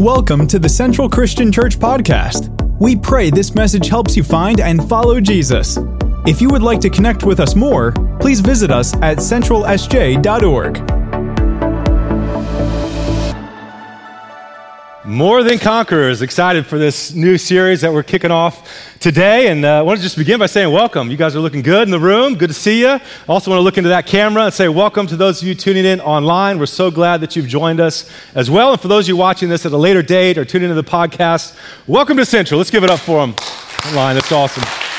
Welcome to the Central Christian Church Podcast. We pray this message helps you find and follow Jesus. If you would like to connect with us more, please visit us at centralsj.org. More Than Conquerors. Excited for this new series that we're kicking off today. And uh, I want to just begin by saying welcome. You guys are looking good in the room. Good to see you. Also want to look into that camera and say welcome to those of you tuning in online. We're so glad that you've joined us as well. And for those of you watching this at a later date or tuning into the podcast, welcome to Central. Let's give it up for them online. That's awesome.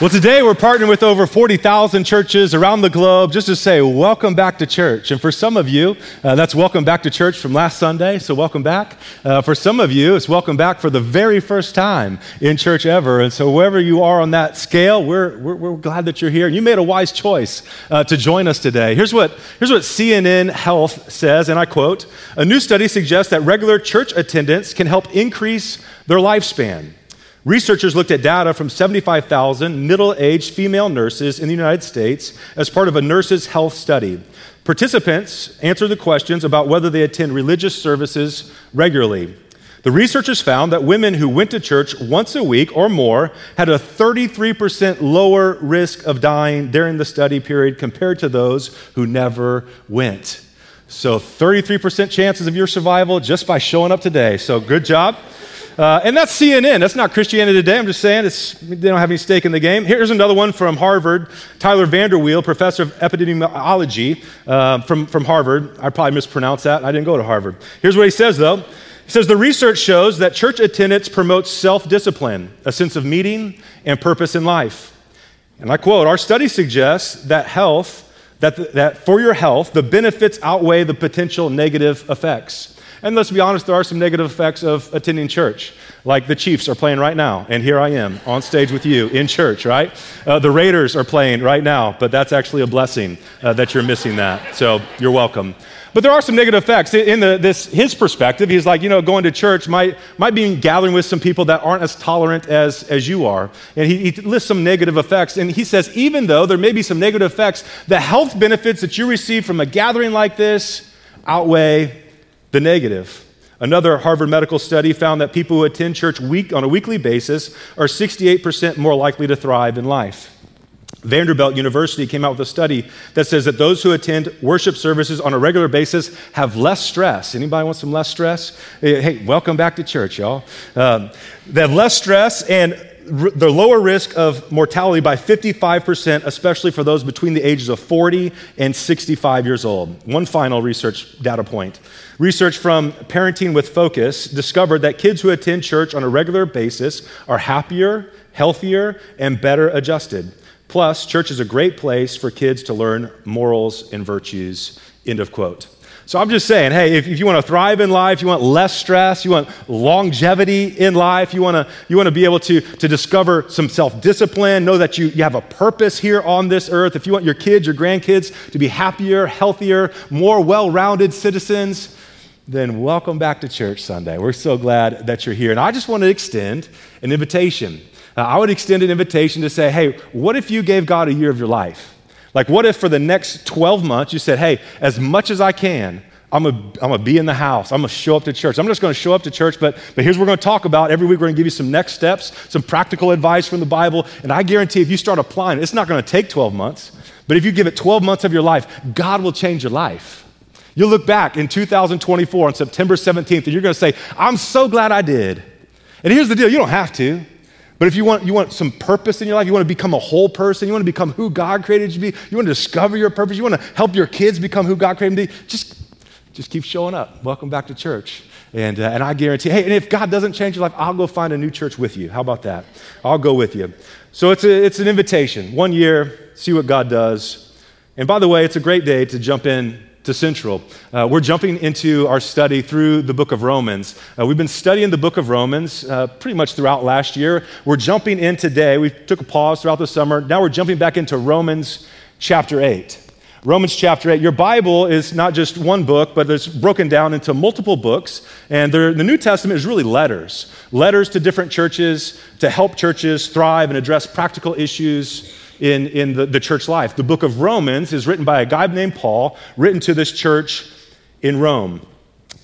Well, today we're partnering with over 40,000 churches around the globe just to say, welcome back to church. And for some of you, uh, that's welcome back to church from last Sunday, so welcome back. Uh, for some of you, it's welcome back for the very first time in church ever. And so, wherever you are on that scale, we're, we're, we're glad that you're here. And you made a wise choice uh, to join us today. Here's what, here's what CNN Health says, and I quote A new study suggests that regular church attendance can help increase their lifespan. Researchers looked at data from 75,000 middle aged female nurses in the United States as part of a nurses' health study. Participants answered the questions about whether they attend religious services regularly. The researchers found that women who went to church once a week or more had a 33% lower risk of dying during the study period compared to those who never went. So, 33% chances of your survival just by showing up today. So, good job. Uh, and that's CNN. That's not Christianity Today. I'm just saying they don't have any stake in the game. Here's another one from Harvard. Tyler VanderWeele, professor of epidemiology uh, from, from Harvard. I probably mispronounced that. I didn't go to Harvard. Here's what he says, though. He says the research shows that church attendance promotes self discipline, a sense of meaning and purpose in life. And I quote Our study suggests that health, that, the, that for your health, the benefits outweigh the potential negative effects. And let's be honest, there are some negative effects of attending church. Like the Chiefs are playing right now, and here I am on stage with you in church, right? Uh, the Raiders are playing right now, but that's actually a blessing uh, that you're missing that. So you're welcome. But there are some negative effects. In the, this, his perspective, he's like, you know, going to church might, might be gathering with some people that aren't as tolerant as, as you are. And he, he lists some negative effects. And he says, even though there may be some negative effects, the health benefits that you receive from a gathering like this outweigh the negative. Another Harvard medical study found that people who attend church week, on a weekly basis are 68% more likely to thrive in life. Vanderbilt University came out with a study that says that those who attend worship services on a regular basis have less stress. Anybody want some less stress? Hey, welcome back to church, y'all. Um, they have less stress and the lower risk of mortality by 55%, especially for those between the ages of 40 and 65 years old. One final research data point. Research from Parenting with Focus discovered that kids who attend church on a regular basis are happier, healthier, and better adjusted. Plus, church is a great place for kids to learn morals and virtues. End of quote. So I'm just saying, hey, if, if, you want to thrive in life, you want less stress, you want longevity in life, you want to, you want to be able to, to discover some self discipline, know that you, you have a purpose here on this earth, if you want your kids, your grandkids to be happier, healthier, more well rounded citizens, then welcome back to church Sunday. We're so glad that you're here. And I just want to extend an invitation. Uh, I would extend an invitation to say, hey, what if you gave God a year of your life? Like, what if for the next 12 months you said, hey, as much as I can, I'm I'm gonna be in the house. I'm gonna show up to church. I'm just gonna show up to church, but, but here's what we're gonna talk about. Every week we're gonna give you some next steps, some practical advice from the Bible, and I guarantee if you start applying, it's not gonna take 12 months, but if you give it 12 months of your life, God will change your life. You'll look back in 2024 on September 17th, and you're gonna say, I'm so glad I did. And here's the deal you don't have to. But if you want, you want some purpose in your life, you want to become a whole person, you want to become who God created you to be, you want to discover your purpose, you want to help your kids become who God created them to be, just, just keep showing up. Welcome back to church. And, uh, and I guarantee, hey, and if God doesn't change your life, I'll go find a new church with you. How about that? I'll go with you. So it's, a, it's an invitation. One year, see what God does. And by the way, it's a great day to jump in to Central. Uh, we're jumping into our study through the book of Romans. Uh, we've been studying the book of Romans uh, pretty much throughout last year. We're jumping in today. We took a pause throughout the summer. Now we're jumping back into Romans chapter 8. Romans chapter 8. Your Bible is not just one book, but it's broken down into multiple books. And the New Testament is really letters letters to different churches to help churches thrive and address practical issues in, in the, the church life. The book of Romans is written by a guy named Paul, written to this church in Rome.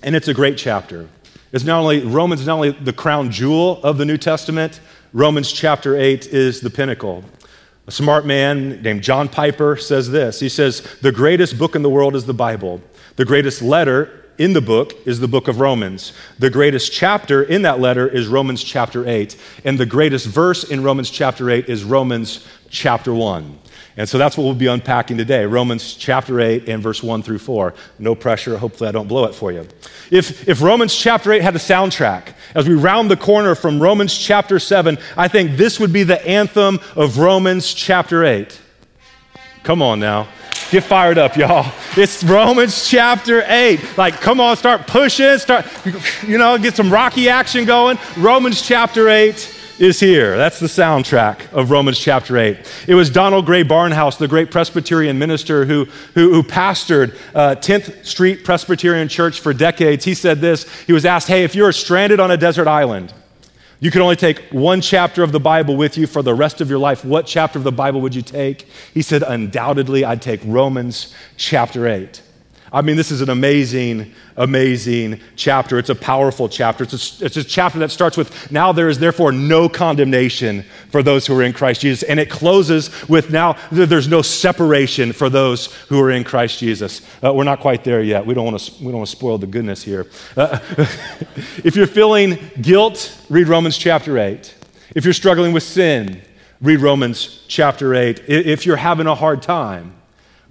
and it's a great chapter. It's not only, Romans is not only the crown jewel of the New Testament, Romans chapter 8 is the pinnacle. A smart man named John Piper says this. He says, The greatest book in the world is the Bible. The greatest letter in the book is the book of Romans. The greatest chapter in that letter is Romans chapter 8. And the greatest verse in Romans chapter 8 is Romans chapter 1. And so that's what we'll be unpacking today Romans chapter 8 and verse 1 through 4. No pressure. Hopefully, I don't blow it for you. If, if Romans chapter 8 had a soundtrack, as we round the corner from Romans chapter 7, I think this would be the anthem of Romans chapter 8. Come on now. Get fired up, y'all. It's Romans chapter 8. Like, come on, start pushing, start, you know, get some rocky action going. Romans chapter 8 is here. That's the soundtrack of Romans chapter 8. It was Donald Grey Barnhouse, the great Presbyterian minister who, who, who pastored uh, 10th Street Presbyterian Church for decades. He said this He was asked, Hey, if you were stranded on a desert island, you could only take one chapter of the Bible with you for the rest of your life. What chapter of the Bible would you take? He said, Undoubtedly, I'd take Romans chapter 8. I mean, this is an amazing, amazing chapter. It's a powerful chapter. It's a, it's a chapter that starts with, Now there is therefore no condemnation for those who are in Christ Jesus. And it closes with, Now there's no separation for those who are in Christ Jesus. Uh, we're not quite there yet. We don't want to, spoil the goodness here. Uh, if you're feeling guilt, read Romans chapter 8. If you're struggling with sin, read Romans chapter 8. If you're having a hard time,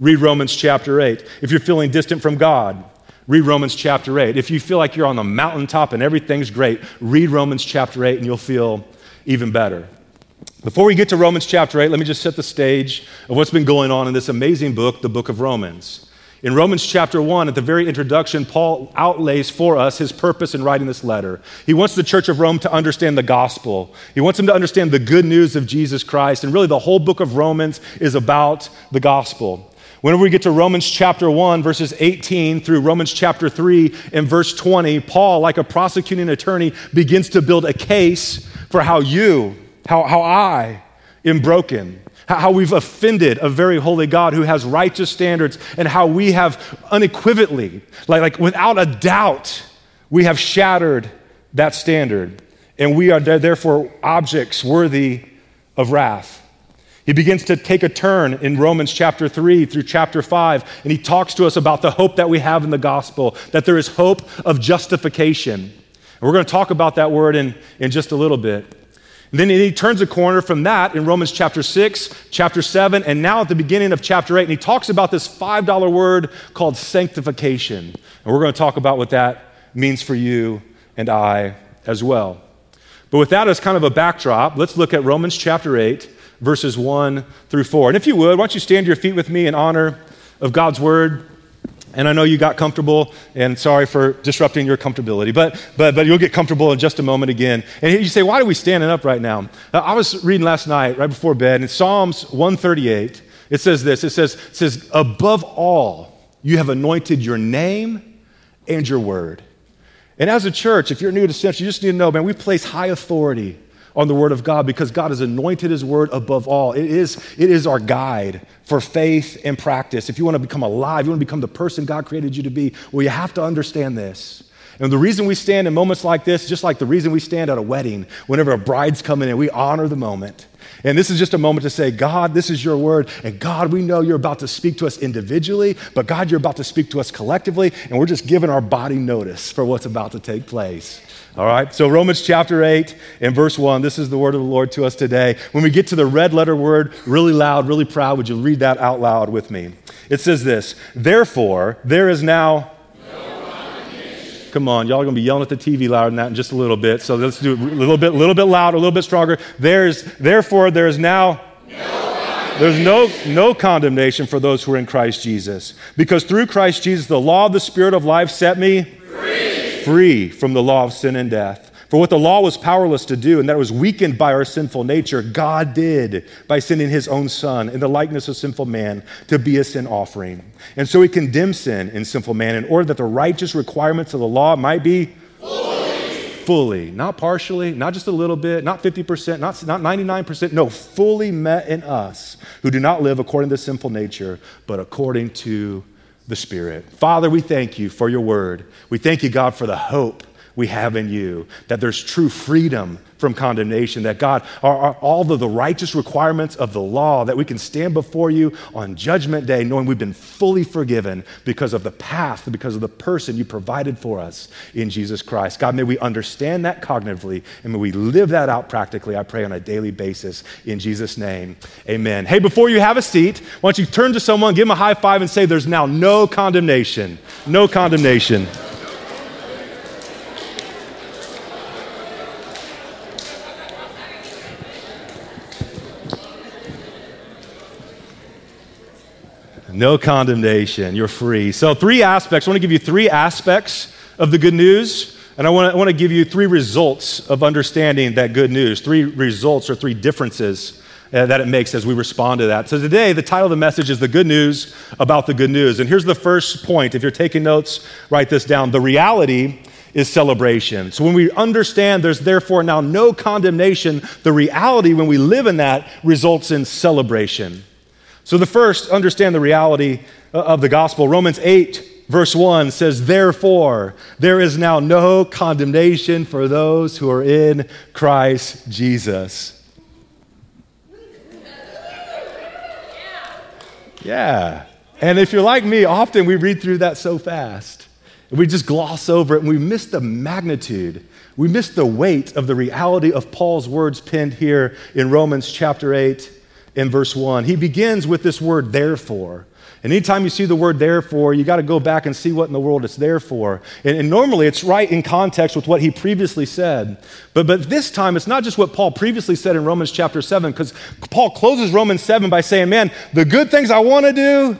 Read Romans chapter 8. If you're feeling distant from God, read Romans chapter 8. If you feel like you're on the mountaintop and everything's great, read Romans chapter 8 and you'll feel even better. Before we get to Romans chapter 8, let me just set the stage of what's been going on in this amazing book, the book of Romans. In Romans chapter 1, at the very introduction, Paul outlays for us his purpose in writing this letter. He wants the church of Rome to understand the gospel. He wants them to understand the good news of Jesus Christ. And really, the whole book of Romans is about the gospel. Whenever we get to Romans chapter 1, verses 18 through Romans chapter 3 and verse 20, Paul, like a prosecuting attorney, begins to build a case for how you, how, how I am broken, how we've offended a very holy God who has righteous standards, and how we have unequivocally, like, like without a doubt, we have shattered that standard. And we are therefore objects worthy of wrath. He begins to take a turn in Romans chapter 3 through chapter 5, and he talks to us about the hope that we have in the gospel, that there is hope of justification. And we're going to talk about that word in, in just a little bit. And then he turns a corner from that in Romans chapter 6, chapter 7, and now at the beginning of chapter 8, and he talks about this $5 word called sanctification. And we're going to talk about what that means for you and I as well. But with that as kind of a backdrop, let's look at Romans chapter 8 verses 1 through 4. And if you would, why don't you stand to your feet with me in honor of God's word? And I know you got comfortable, and sorry for disrupting your comfortability, but, but, but you'll get comfortable in just a moment again. And you say, why are we standing up right now? Uh, I was reading last night, right before bed, in Psalms 138, it says this it says, it says, Above all, you have anointed your name and your word. And as a church, if you're new to Central, you just need to know, man, we place high authority on the Word of God because God has anointed His Word above all. It is, it is our guide for faith and practice. If you want to become alive, you want to become the person God created you to be, well, you have to understand this. And the reason we stand in moments like this, just like the reason we stand at a wedding, whenever a bride's coming in, we honor the moment. And this is just a moment to say, God, this is your word. And God, we know you're about to speak to us individually, but God, you're about to speak to us collectively. And we're just giving our body notice for what's about to take place. All right, so Romans chapter 8 and verse 1, this is the word of the Lord to us today. When we get to the red letter word, really loud, really proud, would you read that out loud with me? It says this Therefore, there is now. Come on, y'all are going to be yelling at the TV louder than that in just a little bit. So let's do it a little bit, a little bit louder, a little bit stronger. There's, therefore, there is now. There's no, no condemnation for those who are in Christ Jesus. Because through Christ Jesus, the law of the Spirit of life set me free from the law of sin and death. For what the law was powerless to do, and that it was weakened by our sinful nature, God did by sending his own Son in the likeness of sinful man to be a sin offering. And so he condemned sin in sinful man in order that the righteous requirements of the law might be fully, fully not partially, not just a little bit, not 50%, not, not 99%, no, fully met in us who do not live according to sinful nature, but according to the Spirit. Father, we thank you for your word. We thank you, God, for the hope we have in you, that there's true freedom from condemnation, that God, are, are all the, the righteous requirements of the law, that we can stand before you on judgment day knowing we've been fully forgiven because of the path, because of the person you provided for us in Jesus Christ. God, may we understand that cognitively and may we live that out practically, I pray, on a daily basis in Jesus' name. Amen. Hey, before you have a seat, why don't you turn to someone, give them a high five, and say, There's now no condemnation. No condemnation. No condemnation. You're free. So, three aspects. I want to give you three aspects of the good news, and I want to, I want to give you three results of understanding that good news. Three results or three differences uh, that it makes as we respond to that. So, today, the title of the message is The Good News About the Good News. And here's the first point. If you're taking notes, write this down. The reality is celebration. So when we understand there's therefore now no condemnation, the reality when we live in that results in celebration. So, the first, understand the reality uh, of the gospel. Romans 8, verse 1 says, Therefore, there is now no condemnation for those who are in Christ Jesus. Yeah. And if you're like me, often we read through that so fast. We just gloss over it and we miss the magnitude. We miss the weight of the reality of Paul's words penned here in Romans chapter 8 in verse 1. He begins with this word, therefore. And anytime you see the word therefore, you got to go back and see what in the world it's there for. And, and, normally it's right in context with what he previously said. But, but this time it's not just what Paul previously said in Romans chapter 7, because Paul closes Romans 7 by saying, Man, the good things I want to do,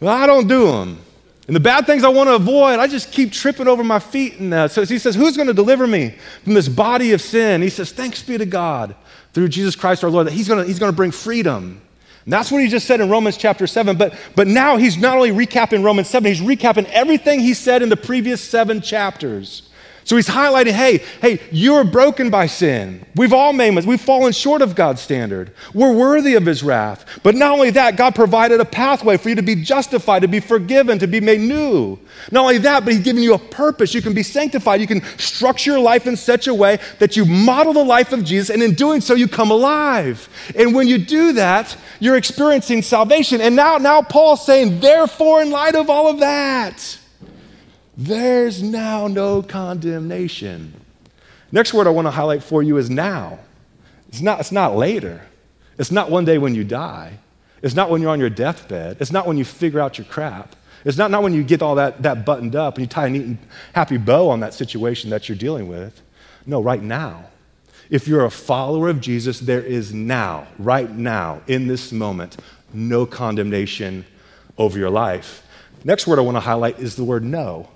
well, I don't do them. And the bad things I want to avoid, I just keep tripping over my feet. And uh, so he says, Who's going to deliver me from this body of sin? He says, Thanks be to God through Jesus Christ our Lord, that he's gonna, he's gonna bring freedom. And that's what he just said in Romans chapter 7. But, but now he's not only recapping Romans 7, he's recapping everything he said in the previous seven chapters. So he's highlighting, hey, hey, you're broken by sin. We've all made mistakes. We've fallen short of God's standard. We're worthy of his wrath. But not only that, God provided a pathway for you to be justified, to be forgiven, to be made new. Not only that, but he's given you a purpose. You can be sanctified. You can structure your life in such a way that you model the life of Jesus, and in doing so, you come alive. And when you do that, you're experiencing salvation. And now, now Paul's saying, therefore, in light of all of that, there's now no condemnation. Next word I want to highlight for you is now. It's not, it's not later. It's not one day when you die. It's not when you're on your deathbed. It's not when you figure out your crap. It's not, not when you get all that, that buttoned up and you tie a neat and happy bow on that situation that you're dealing with. No, right now. If you're a follower of Jesus, there is now, right now, in this moment, no condemnation over your life. Next word I want to highlight is the word no.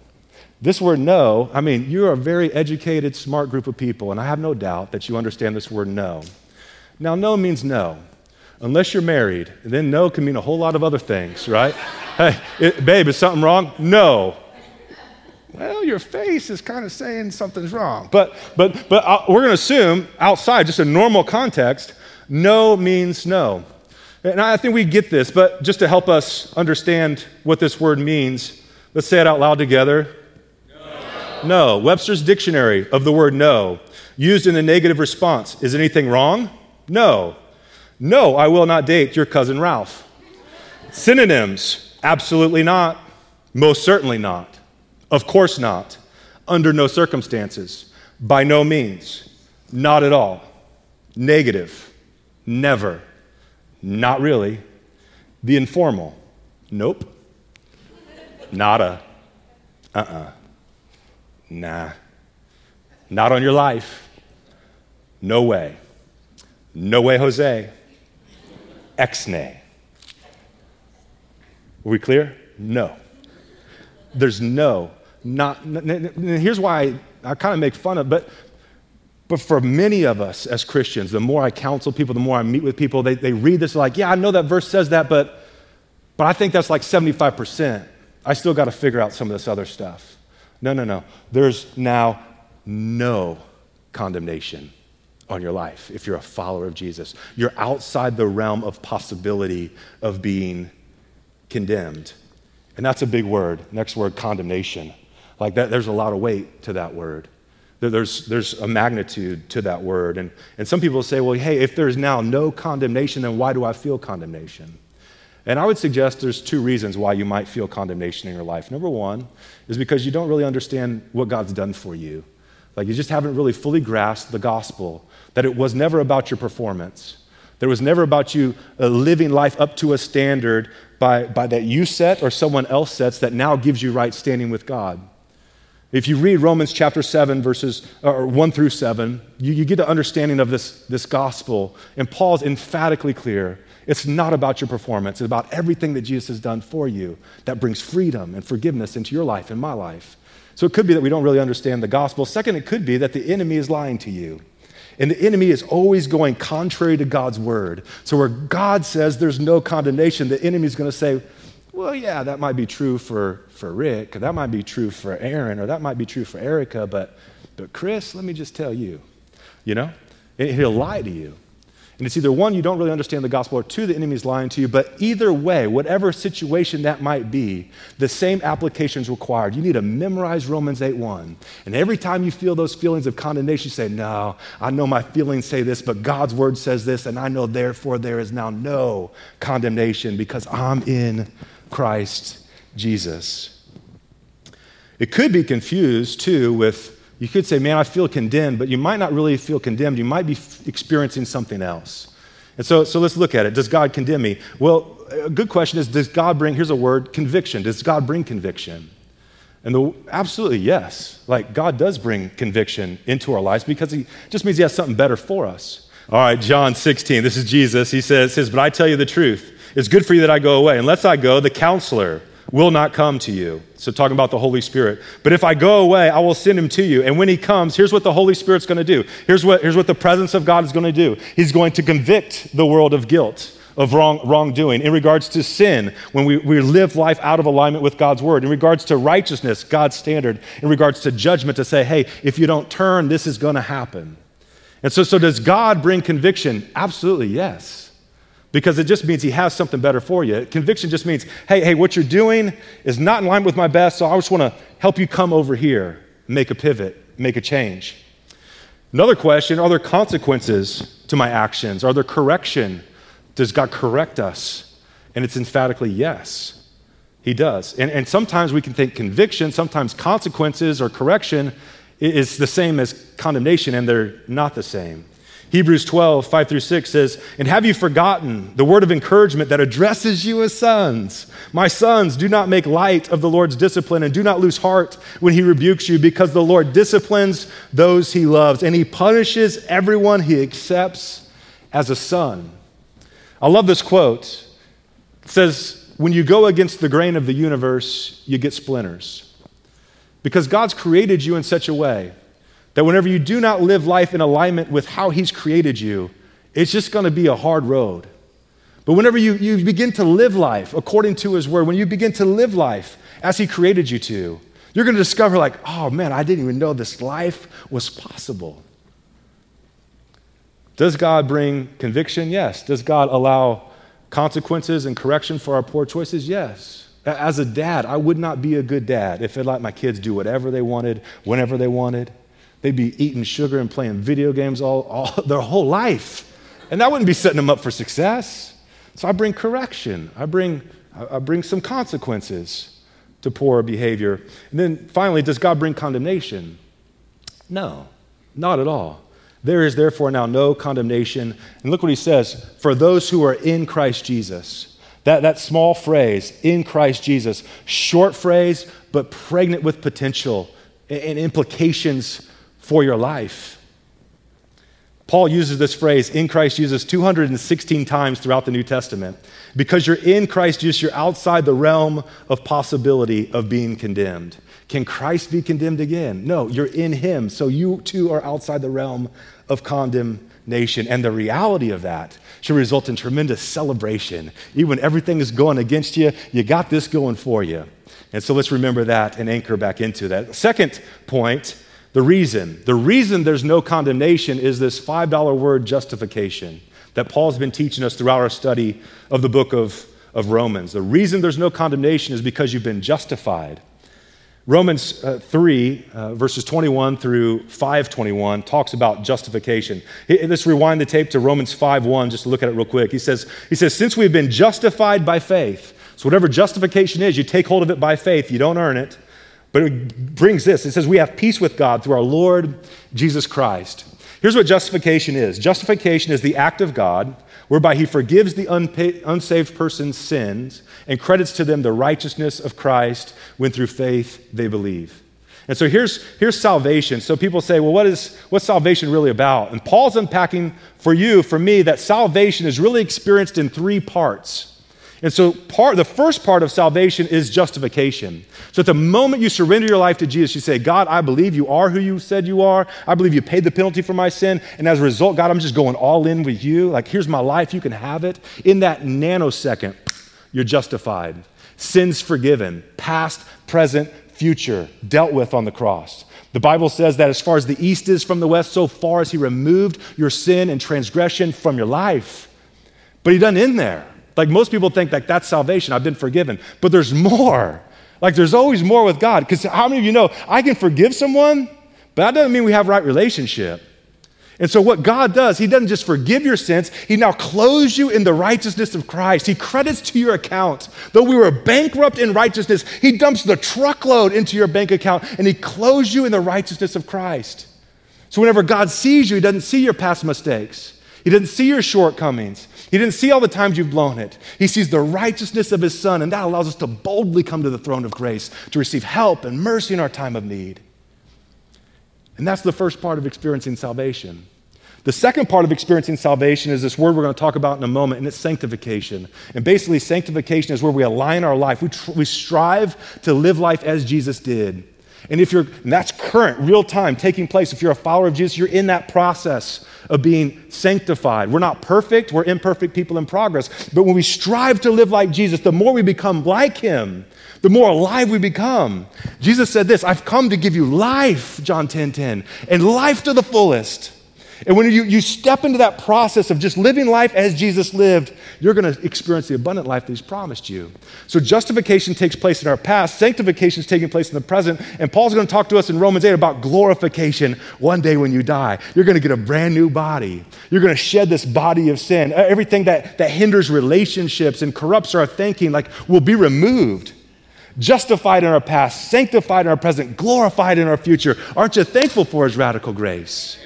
This word no, I mean, you're a very educated, smart group of people, and I have no doubt that you understand this word no. Now, no means no. Unless you're married, then no can mean a whole lot of other things, right? hey, it, babe, is something wrong? No. Well, your face is kind of saying something's wrong. But, but, but uh, we're going to assume outside, just a normal context, no means no. And I think we get this, but just to help us understand what this word means, let's say it out loud together. No. Webster's dictionary of the word no, used in the negative response. Is anything wrong? No. No, I will not date your cousin Ralph. Synonyms absolutely not, most certainly not, of course not, under no circumstances, by no means, not at all, negative, never, not really, the informal, nope, nada, uh uh-uh. uh Nah, not on your life. No way. No way, Jose. Exnay. Are we clear? No. There's no. Not. Here's why I, I kind of make fun of, but but for many of us as Christians, the more I counsel people, the more I meet with people, they, they read this like, yeah, I know that verse says that, but but I think that's like 75%. I still got to figure out some of this other stuff. No, no, no. There's now no condemnation on your life if you're a follower of Jesus. You're outside the realm of possibility of being condemned. And that's a big word. Next word, condemnation. Like that, there's a lot of weight to that word. There's, there's a magnitude to that word. And, and some people say, well, hey, if there's now no condemnation, then why do I feel condemnation? And I would suggest there's two reasons why you might feel condemnation in your life. Number one is because you don't really understand what God's done for you. Like you just haven't really fully grasped the gospel, that it was never about your performance. There was never about you uh, living life up to a standard by, by that you set or someone else sets that now gives you right standing with God. If you read Romans chapter 7, verses or 1 through 7, you, you get the understanding of this, this gospel. And Paul's emphatically clear. It's not about your performance, it's about everything that Jesus has done for you that brings freedom and forgiveness into your life and my life. So it could be that we don't really understand the gospel. Second, it could be that the enemy is lying to you. And the enemy is always going contrary to God's word. So where God says there's no condemnation, the enemy is going to say, well, yeah, that might be true for, for Rick, or that might be true for Aaron, or that might be true for Erica, but, but Chris, let me just tell you, you know? He'll lie to you. And it's either one, you don't really understand the gospel, or two, the enemy's lying to you. But either way, whatever situation that might be, the same application is required. You need to memorize Romans 8 1. And every time you feel those feelings of condemnation, you say, No, I know my feelings say this, but God's word says this, and I know therefore there is now no condemnation because I'm in Christ Jesus. It could be confused too with you could say, man, I feel condemned, but you might not really feel condemned. You might be f- experiencing something else. And so, so let's look at it. Does God condemn me? Well, a good question is Does God bring, here's a word, conviction. Does God bring conviction? And the, absolutely, yes. Like, God does bring conviction into our lives because He just means He has something better for us. All right, John 16, this is Jesus. He says, says, But I tell you the truth. It's good for you that I go away. Unless I go, the counselor, will not come to you. So, talking about the Holy Spirit. But if I go away, I will send him to you. And when he comes, here's what the Holy Spirit's going to do. Here's what, here's what the presence of God is going to do He's going to convict the world of guilt. Of wrong, wrongdoing, in regards to sin, when we, we live life out of alignment with God's word, in regards to righteousness, God's standard, in regards to judgment, to say, hey, if you don't turn, this is going to happen. And so, so does God bring conviction? Absolutely, yes because it just means he has something better for you. Conviction just means, hey, hey, what you're doing is not in line with my best, so I just want to help you come over here, make a pivot, make a change. Another question are there consequences to my actions? Are there correction? Does God correct us? And it's emphatically yes, He does. And, and sometimes we can think conviction, sometimes consequences or correction is the same as condemnation, and they're not the same. Hebrews 12, 5 through 6 says, And have you forgotten the word of encouragement that addresses you as sons? My sons, do not make light of the Lord's discipline and do not lose heart when he rebukes you, because the Lord disciplines those he loves and he punishes everyone he accepts as a son. I love this quote. It says, When you go against the grain of the universe, you get splinters. Because God's created you in such a way that whenever you do not live life in alignment with how He's created you, it's just going to be a hard road. But whenever you, you begin to live life according to His Word, when you begin to live life as He created you to, you're going to discover, like, oh man, I didn't even know this life was possible. Does God bring conviction? Yes. Does God allow consequences and correction for our poor choices? Yes. As a dad, I would not be a good dad if I let my kids do whatever they wanted, whenever they wanted. They'd be eating sugar and playing video games all, all their whole life. And that wouldn't be setting them up for success. So I bring correction. I bring, I bring some consequences to poor behavior. And then finally, does God bring condemnation? No, not at all. There is therefore now no condemnation. And look what he says for those who are in Christ Jesus. That, that small phrase, in Christ Jesus, short phrase, but pregnant with potential and implications for your life. Paul uses this phrase, in Christ Jesus, 216 times throughout the New Testament. Because you're in Christ Jesus, you're outside the realm of possibility of being condemned. Can Christ be condemned again? No, you're in Him. So you too are outside the realm of condemnation. And the reality of that should result in tremendous celebration. Even when everything is going against you, you got this going for you. And so let's remember that and anchor back into that. Second point the reason, the reason there's no condemnation is this $5 word justification that Paul's been teaching us throughout our study of the book of, of Romans. The reason there's no condemnation is because you've been justified. Romans uh, 3, uh, verses 21 through 521, talks about justification. Let's rewind the tape to Romans 5 1, just to look at it real quick. He says, he says, Since we've been justified by faith, so whatever justification is, you take hold of it by faith, you don't earn it. But it brings this it says, We have peace with God through our Lord Jesus Christ. Here's what justification is justification is the act of God whereby he forgives the unpa- unsaved person's sins and credits to them the righteousness of Christ when through faith they believe. And so here's, here's salvation. So people say, well, what is, what's salvation really about? And Paul's unpacking for you, for me, that salvation is really experienced in three parts. And so part, the first part of salvation is justification. So at the moment you surrender your life to Jesus, you say, God, I believe you are who you said you are. I believe you paid the penalty for my sin. And as a result, God, I'm just going all in with you. Like, here's my life. You can have it. In that nanosecond, you're justified. Sins forgiven, past, present, future, dealt with on the cross. The Bible says that as far as the east is from the west, so far as He removed your sin and transgression from your life. But He doesn't end there. Like most people think like that's salvation, I've been forgiven. But there's more. Like there's always more with God. Because how many of you know I can forgive someone, but that doesn't mean we have right relationship. And so, what God does, He doesn't just forgive your sins, He now clothes you in the righteousness of Christ. He credits to your account. Though we were bankrupt in righteousness, He dumps the truckload into your bank account and He clothes you in the righteousness of Christ. So, whenever God sees you, He doesn't see your past mistakes, He doesn't see your shortcomings, he didn't see all the times you've blown it. He sees the righteousness of His Son, and that allows us to boldly come to the throne of grace to receive help and mercy in our time of need. And that's the first part of experiencing salvation. The second part of experiencing salvation is this word we're going to talk about in a moment, and it's sanctification. And basically, sanctification is where we align our life. We, tr- we strive to live life as Jesus did. And if you're, and that's current, real time, taking place. If you're a follower of Jesus, you're in that process of being sanctified. We're not perfect, we're imperfect people in progress. But when we strive to live like Jesus, the more we become like him, the more alive we become. Jesus said this I've come to give you life, John 10 10, and life to the fullest. And when you, you step into that process of just living life as Jesus lived, you're going to experience the abundant life that He's promised you. So justification takes place in our past, sanctification is taking place in the present, and Paul's going to talk to us in Romans 8 about glorification one day when you die. You're going to get a brand new body. You're going to shed this body of sin. Uh, everything that, that hinders relationships and corrupts our thinking, like, will be removed justified in our past, sanctified in our present, glorified in our future. Aren't you thankful for his radical grace?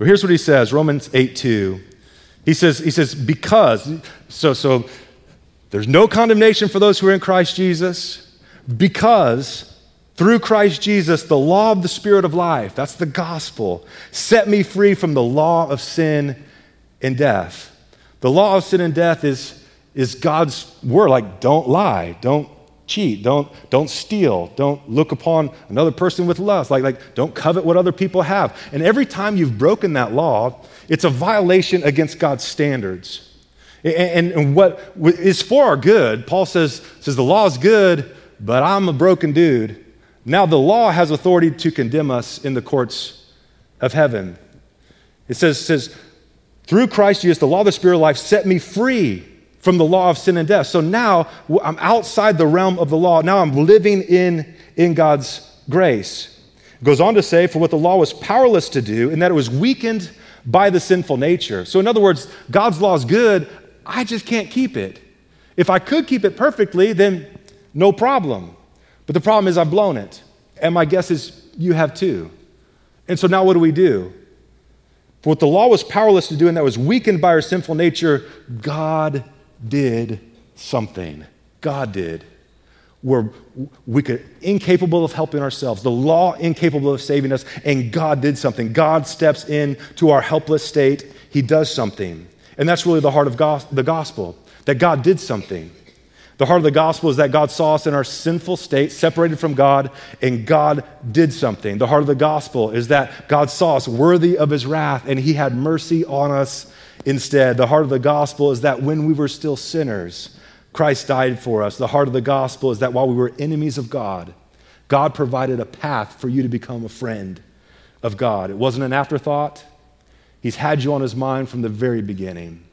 Well, here's what he says Romans 8 2. He says, he says, because, so, so there's no condemnation for those who are in Christ Jesus, because through Christ Jesus, the law of the Spirit of life, that's the gospel, set me free from the law of sin and death. The law of sin and death is, is God's word, like don't lie, don't cheat, don't, don't steal, don't look upon another person with lust, like, like don't covet what other people have. And every time you've broken that law, it's a violation against God's standards. And, and, what is for our good, Paul says, says the law is good, but I'm a broken dude. Now the law has authority to condemn us in the courts of heaven. It says, says through Christ Jesus, the law of the Spirit of life set me free from the law of sin and death. So now I'm outside the realm of the law. Now I'm living in, in God's grace. It goes on to say, for what the law was powerless to do, and that it was weakened by the sinful nature. So, in other words, God's law is good, I just can't keep it. If I could keep it perfectly, then no problem. But the problem is I've blown it. And my guess is you have too. And so now what do we do? For what the law was powerless to do, and that was weakened by our sinful nature, God did something. God did. We're we could incapable of helping ourselves, the law incapable of saving us, and God did something. God steps in to our helpless state. He does something. And that's really the heart of go- the gospel, that God did something. The heart of the gospel is that God saw us in our sinful state, separated from God, and God did something. The heart of the gospel is that God saw us worthy of his wrath, and he had mercy on us Instead, the heart of the gospel is that when we were still sinners, Christ died for us. The heart of the gospel is that while we were enemies of God, God provided a path for you to become a friend of God. It wasn't an afterthought, He's had you on His mind from the very beginning.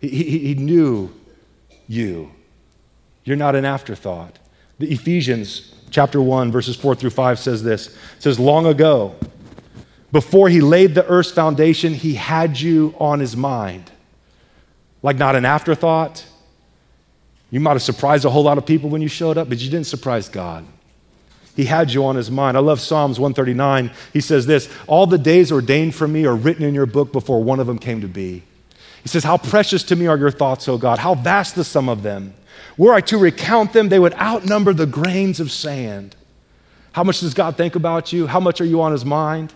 He, he, he knew you. You're not an afterthought. The Ephesians chapter 1, verses 4 through 5 says this. It says, Long ago, before he laid the earth's foundation, he had you on his mind. Like not an afterthought. You might have surprised a whole lot of people when you showed up, but you didn't surprise God. He had you on his mind. I love Psalms 139. He says this All the days ordained for me are written in your book before one of them came to be. He says, How precious to me are your thoughts, O God. How vast the sum of them. Were I to recount them, they would outnumber the grains of sand. How much does God think about you? How much are you on his mind?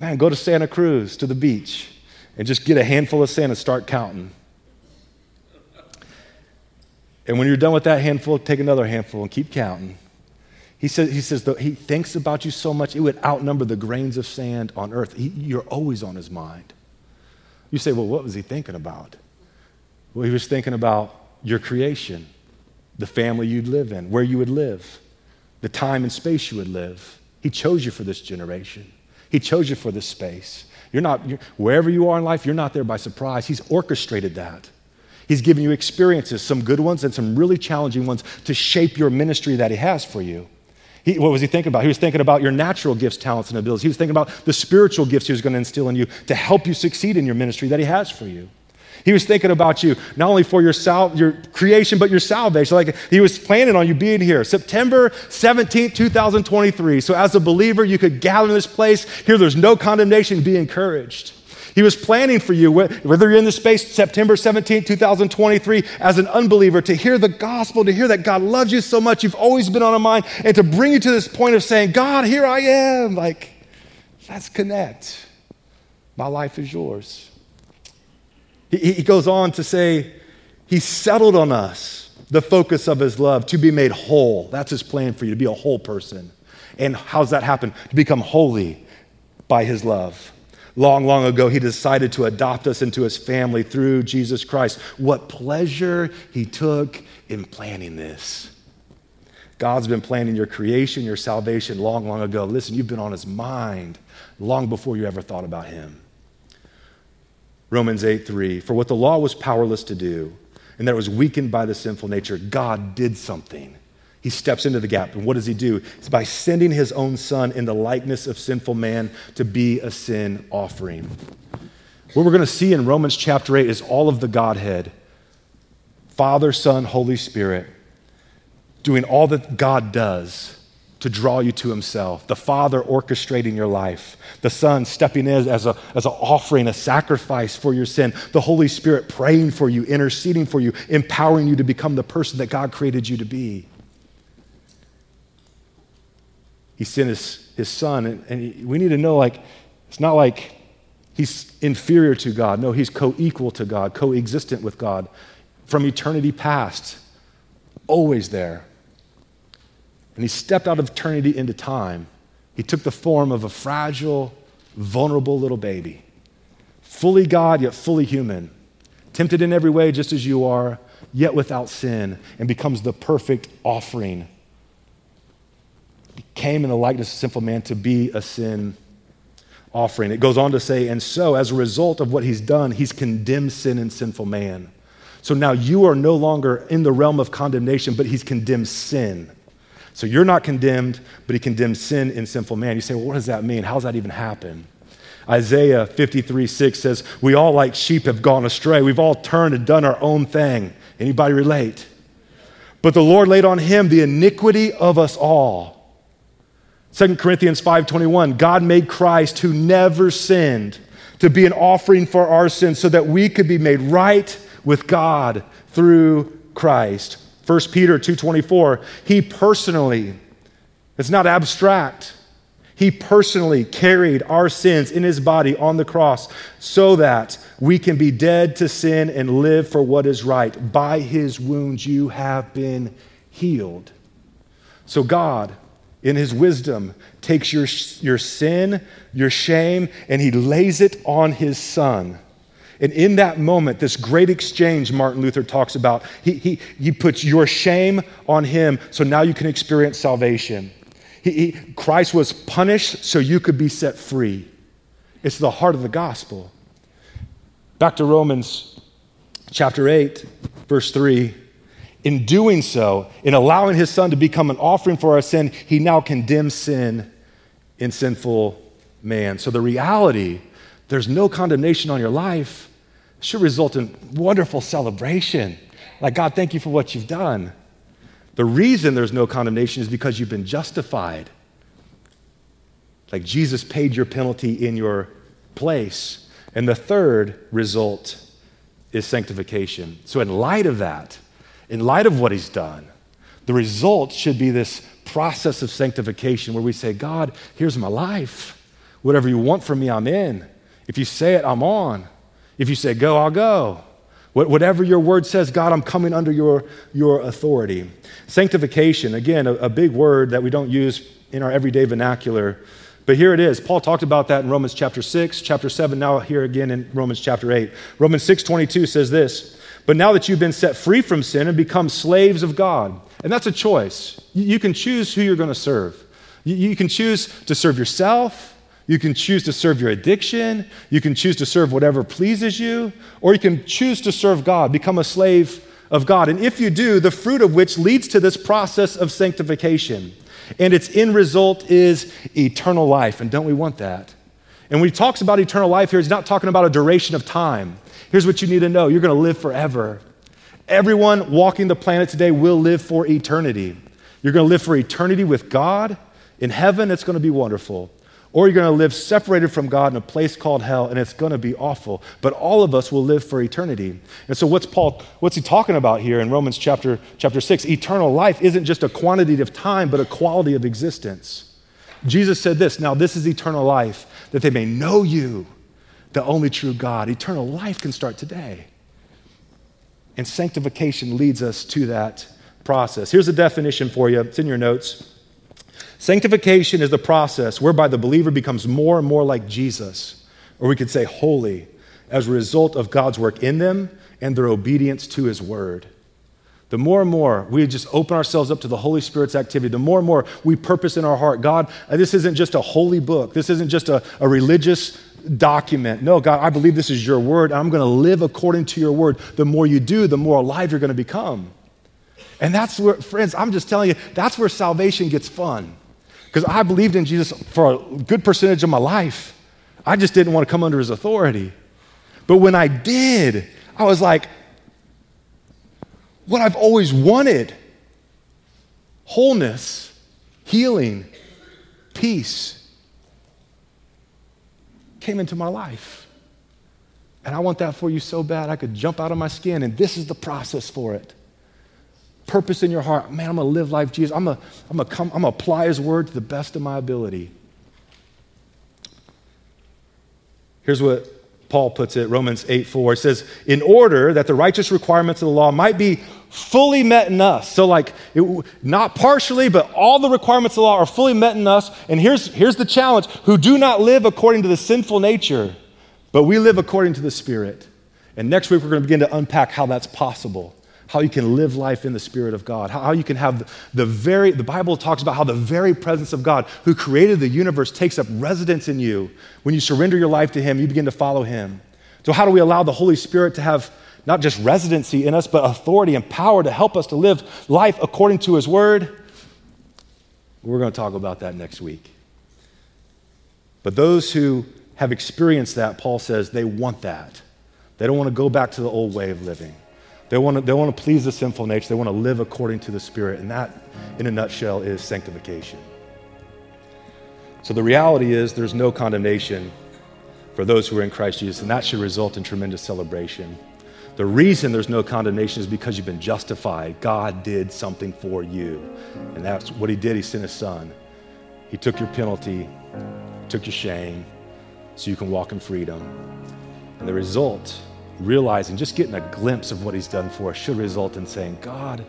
Man, go to Santa Cruz, to the beach, and just get a handful of sand and start counting. And when you're done with that handful, take another handful and keep counting. He says, he says he thinks about you so much, it would outnumber the grains of sand on earth. He, you're always on his mind. You say, well, what was he thinking about? Well, he was thinking about your creation, the family you'd live in, where you would live, the time and space you would live. He chose you for this generation, He chose you for this space. You're not, you're, wherever you are in life, you're not there by surprise. He's orchestrated that. He's given you experiences, some good ones and some really challenging ones, to shape your ministry that He has for you. He, what was he thinking about? He was thinking about your natural gifts, talents, and abilities. He was thinking about the spiritual gifts he was going to instill in you to help you succeed in your ministry that he has for you. He was thinking about you, not only for your, sal- your creation, but your salvation. Like he was planning on you being here. September 17, 2023. So as a believer, you could gather in this place. Here, there's no condemnation. Be encouraged. He was planning for you, whether you're in the space September 17, 2023, as an unbeliever, to hear the gospel, to hear that God loves you so much, you've always been on a mind, and to bring you to this point of saying, God, here I am. Like, let's connect. My life is yours. He, he goes on to say, He settled on us the focus of His love to be made whole. That's His plan for you, to be a whole person. And how's that happen? To become holy by His love. Long, long ago, he decided to adopt us into his family through Jesus Christ. What pleasure he took in planning this. God's been planning your creation, your salvation long, long ago. Listen, you've been on his mind long before you ever thought about him. Romans 8 3. For what the law was powerless to do, and that it was weakened by the sinful nature, God did something he steps into the gap. And what does he do? It's by sending his own son in the likeness of sinful man to be a sin offering. What we're going to see in Romans chapter 8 is all of the Godhead Father, Son, Holy Spirit doing all that God does to draw you to himself. The Father orchestrating your life. The Son stepping in as, a, as an offering, a sacrifice for your sin. The Holy Spirit praying for you, interceding for you, empowering you to become the person that God created you to be. he sent his, his son. And, and we need to know, like, it's not like he's inferior to God. No, he's co equal to God, coexistent with God from eternity past, always there. And he stepped out of eternity into time. He took the form of a fragile, vulnerable little baby, fully God, yet fully human, tempted in every way just as you are, yet without sin, and becomes the perfect offering He came in the likeness of sinful man to be a sin offering. It goes on to say, and so as a result of what he's done, he's condemned sin and sinful man. So now you are no longer in the realm of condemnation, but he's condemned sin. So you're not condemned, but he condemns sin in sinful man. You say, well, what does that mean? How does that even happen? Isaiah 53 6 says, We all like sheep have gone astray. We've all turned and done our own thing. Anybody relate? But the Lord laid on him the iniquity of us all. 2 Corinthians 5:21 God made Christ who never sinned to be an offering for our sins so that we could be made right with God through Christ. 1 Peter 2:24 He personally it's not abstract. He personally carried our sins in his body on the cross so that we can be dead to sin and live for what is right. By his wounds you have been healed. So God in his wisdom, takes your, your sin, your shame, and he lays it on his son. And in that moment, this great exchange Martin Luther talks about, he, he, he puts your shame on him, so now you can experience salvation. He, he, Christ was punished so you could be set free. It's the heart of the gospel. Back to Romans chapter 8, verse 3. In doing so, in allowing his son to become an offering for our sin, he now condemns sin in sinful man. So the reality, there's no condemnation on your life, should result in wonderful celebration. Like, God, thank you for what you've done. The reason there's no condemnation is because you've been justified. Like Jesus paid your penalty in your place. And the third result is sanctification. So, in light of that, in light of what he's done, the result should be this process of sanctification where we say, God, here's my life. Whatever you want from me, I'm in. If you say it, I'm on. If you say go, I'll go. Whatever your word says, God, I'm coming under your, your authority. Sanctification, again, a, a big word that we don't use in our everyday vernacular. But here it is. Paul talked about that in Romans chapter 6, chapter 7, now here again in Romans chapter 8. Romans 6 22 says this But now that you've been set free from sin and become slaves of God, and that's a choice. You can choose who you're going to serve. You can choose to serve yourself. You can choose to serve your addiction. You can choose to serve whatever pleases you. Or you can choose to serve God, become a slave of God. And if you do, the fruit of which leads to this process of sanctification. And its end result is eternal life. And don't we want that? And when he talks about eternal life here, he's not talking about a duration of time. Here's what you need to know you're going to live forever. Everyone walking the planet today will live for eternity. You're going to live for eternity with God. In heaven, it's going to be wonderful or you're going to live separated from God in a place called hell, and it's going to be awful. But all of us will live for eternity. And so, what's Paul? What's he talking about here in Romans chapter chapter six? Eternal life isn't just a quantity of time, but a quality of existence. Jesus said this. Now, this is eternal life, that they may know you, the only true God. Eternal life can start today, and sanctification leads us to that process. Here's a definition for you. It's in your notes. Sanctification is the process whereby the believer becomes more and more like Jesus, or we could say holy, as a result of God's work in them and their obedience to his word. The more and more we just open ourselves up to the Holy Spirit's activity, the more and more we purpose in our heart God, uh, this isn't just a holy book, this isn't just a, a religious document. No, God, I believe this is your word, I'm going to live according to your word. The more you do, the more alive you're going to become. And that's where, friends, I'm just telling you, that's where salvation gets fun. Because I believed in Jesus for a good percentage of my life. I just didn't want to come under his authority. But when I did, I was like, what I've always wanted wholeness, healing, peace came into my life. And I want that for you so bad I could jump out of my skin, and this is the process for it purpose in your heart, man, I'm going to live life Jesus. I'm going to come, I'm going to apply his word to the best of my ability. Here's what Paul puts it, Romans 8 4. It says, In order that the righteous requirements of the law might be fully met in us. So, like, it, not partially, but all the requirements of the law are fully met in us. And here's, here's the challenge who do not live according to the sinful nature, but we live according to the Spirit. And next week, we're going to begin to unpack how that's possible how you can live life in the Spirit of God, how you can have the very, the Bible talks about how the very presence of God, who created the universe, takes up residence in you. When you surrender your life to Him, you begin to follow Him. So, how do we allow the Holy Spirit to have not just residency in us, but authority and power to help us to live life according to His Word? We're going to talk about that next week. But those who have experienced that, Paul says, they want that. They don't want to go back to the old way of living. They want, to, they want to please the sinful nature. They want to live according to the Spirit. And that, in a nutshell, is sanctification. So the reality is there's no condemnation for those who are in Christ Jesus, and that should result in tremendous celebration. The reason there's no condemnation is because you've been justified. God did something for you. And that's what He did. He sent His Son. He took your penalty, took your shame, so you can walk in freedom. And the result realizing, just getting a glimpse of what he's done for us should result in saying, God,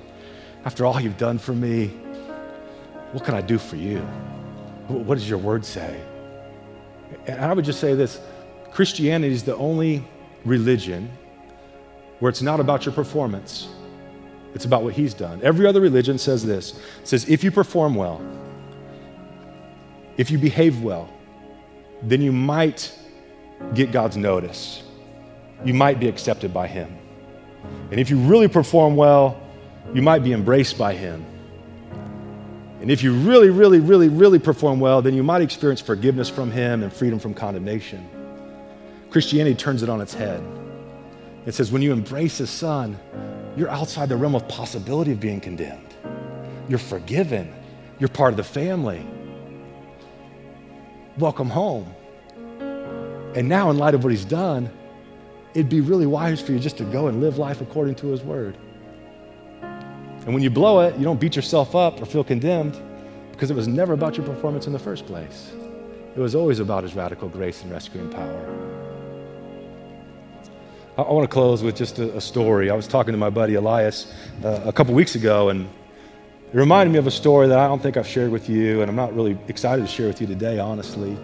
after all you've done for me, what can I do for you? What does your word say? And I would just say this Christianity is the only religion where it's not about your performance. It's about what he's done. Every other religion says this. Says if you perform well, if you behave well, then you might get God's notice you might be accepted by Him. And if you really perform well, you might be embraced by Him. And if you really, really, really, really perform well, then you might experience forgiveness from Him and freedom from condemnation. Christianity turns it on its head. It says when you embrace His Son, you're outside the realm of possibility of being condemned. You're forgiven. You're part of the family. Welcome home. And now, in light of what He's done, it'd be really wise for you just to go and live life according to His Word. And when you blow it, you don't beat yourself up or feel condemned because it was never about your performance in the first place. It was always about His radical grace and rescuing power. I, I want to close with just a, a, story. I was talking to my buddy Elias uh, a couple weeks ago, and it reminded me of a story that I don't think I've shared with you, and I'm not really excited to share with you today, honestly,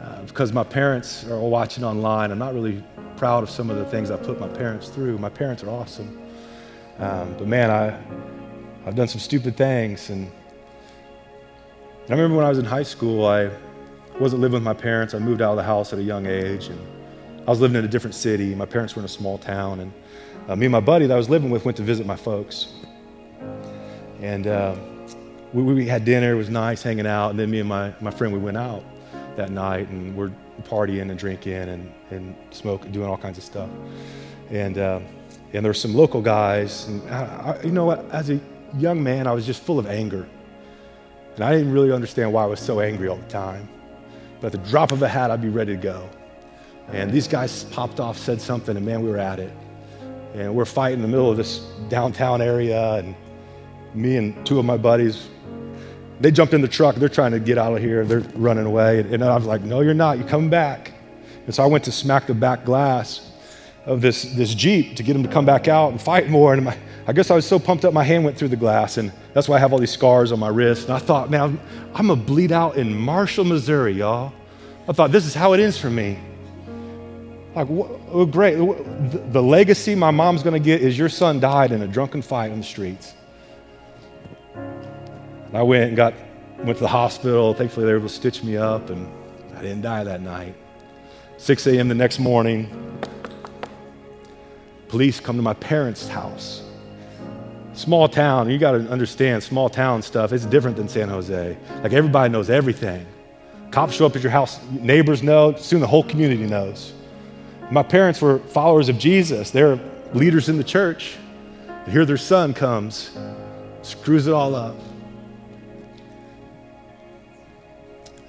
uh, because my parents are all watching online. I'm not really proud of some of the things I put my parents through. My parents are awesome. Um, but man, I, I've done some stupid things. And I remember when I was in high school, I wasn't living with my parents. I moved out of the house at a young age. And I was living in a different city. My parents were in a small town. And uh, me and my buddy that I was living with went to visit my folks. And uh, we, we, had dinner. It was nice hanging out. And then me and my, my friend, we went out that night. And we're partying and drinking and, and smoking, doing all kinds of stuff. And, uh, and there were some local guys. And I, I, you know what? As a young man, I was just full of anger. And I didn't really understand why I was so angry all the time. But at the drop of a hat, I'd be ready to go. And these guys popped off, said something, and man, we were at it. And we're fighting in the middle of this downtown area. And me and two of my buddies, they jumped in the truck. They're trying to get out of here. They're running away. And I was like, no, you're not. You're coming back. And so I went to smack the back glass of this, this Jeep to get them to come back out and fight more. And my, I guess I was so pumped up, my hand went through the glass. And that's why I have all these scars on my wrist. And I thought, man, I'm going to bleed out in Marshall, Missouri, y'all. I thought, this is how it ends for me. Like, oh, great. The legacy my mom's going to get is your son died in a drunken fight on the streets. And I went and got, went to the hospital. Thankfully, they were able to stitch me up, and I didn't die that night. 6 a.m. the next morning, police come to my parents' house. Small town, you got to understand, small town stuff, it's different than San Jose. Like everybody knows everything. Cops show up at your house, neighbors know, soon the whole community knows. My parents were followers of Jesus, they're leaders in the church. Here their son comes, screws it all up.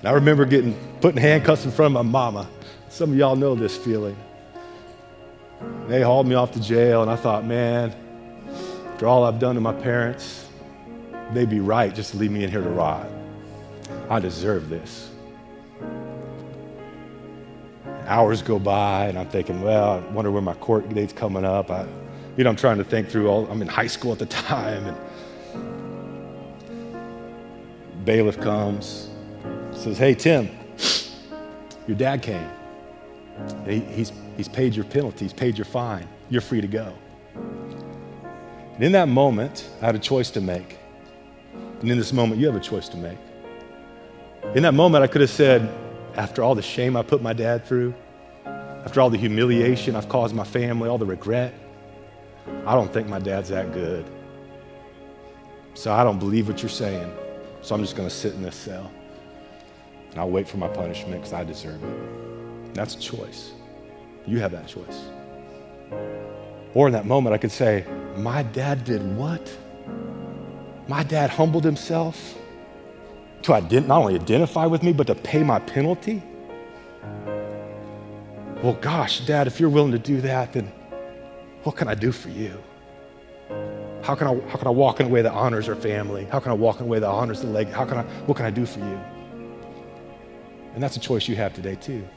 And I remember getting putting handcuffs in front of my mama. Some of y'all know this feeling. They hauled me off to jail, and I thought, man, after all I've done to my parents, they'd be right just to leave me in here to rot. I deserve this. Hours go by, and I'm thinking, well, I wonder when my court date's coming up. I, you know, I'm trying to think through all, I'm in high school at the time, and bailiff comes, says, Hey, Tim, your dad came. He, he's, he's paid your penalty, he's paid your fine. You're free to go. And in that moment, I had a choice to make. And in this moment, you have a choice to make. In that moment, I could have said, after all the shame I put my dad through, after all the humiliation I've caused my family, all the regret, I don't think my dad's that good. So I don't believe what you're saying. So I'm just going to sit in this cell and I'll wait for my punishment because I deserve it. That's a choice. You have that choice. Or in that moment, I could say, My dad did what? My dad humbled himself to ident- not only identify with me, but to pay my penalty? Well, gosh, Dad, if you're willing to do that, then what can I do for you? How can I, how can I walk in a way that honors our family? How can I walk in a way that honors the leg? How can I, what can I do for you? And that's a choice you have today, too.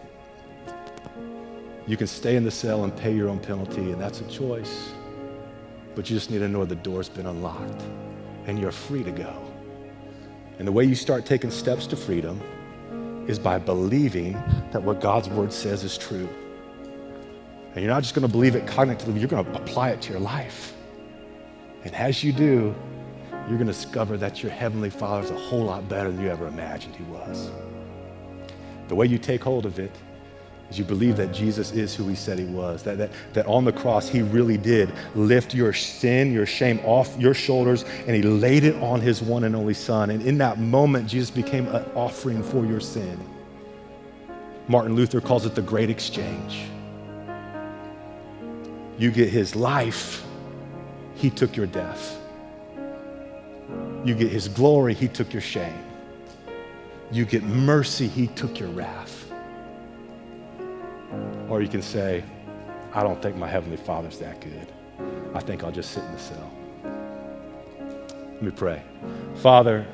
You can stay in the cell and pay your own penalty, and that's a choice. But you just need to know the door's been unlocked and you're free to go. And the way you start taking steps to freedom is by believing that what God's word says is true. And you're not just going to believe it cognitively, you're going to apply it to your life. And as you do, you're going to discover that your heavenly Father is a whole lot better than you ever imagined he was. The way you take hold of it is you believe that Jesus is who he said he was, that, that, that on the cross he really did lift your sin, your shame off your shoulders, and he laid it on his one and only Son. And in that moment, Jesus became an offering for your sin. Martin Luther calls it the great exchange. You get his life, he took your death. You get his glory, he took your shame. You get mercy, he took your wrath. Or you can say, I don't think my Heavenly Father's that good. I think I'll just sit in the cell. Let me pray. Father,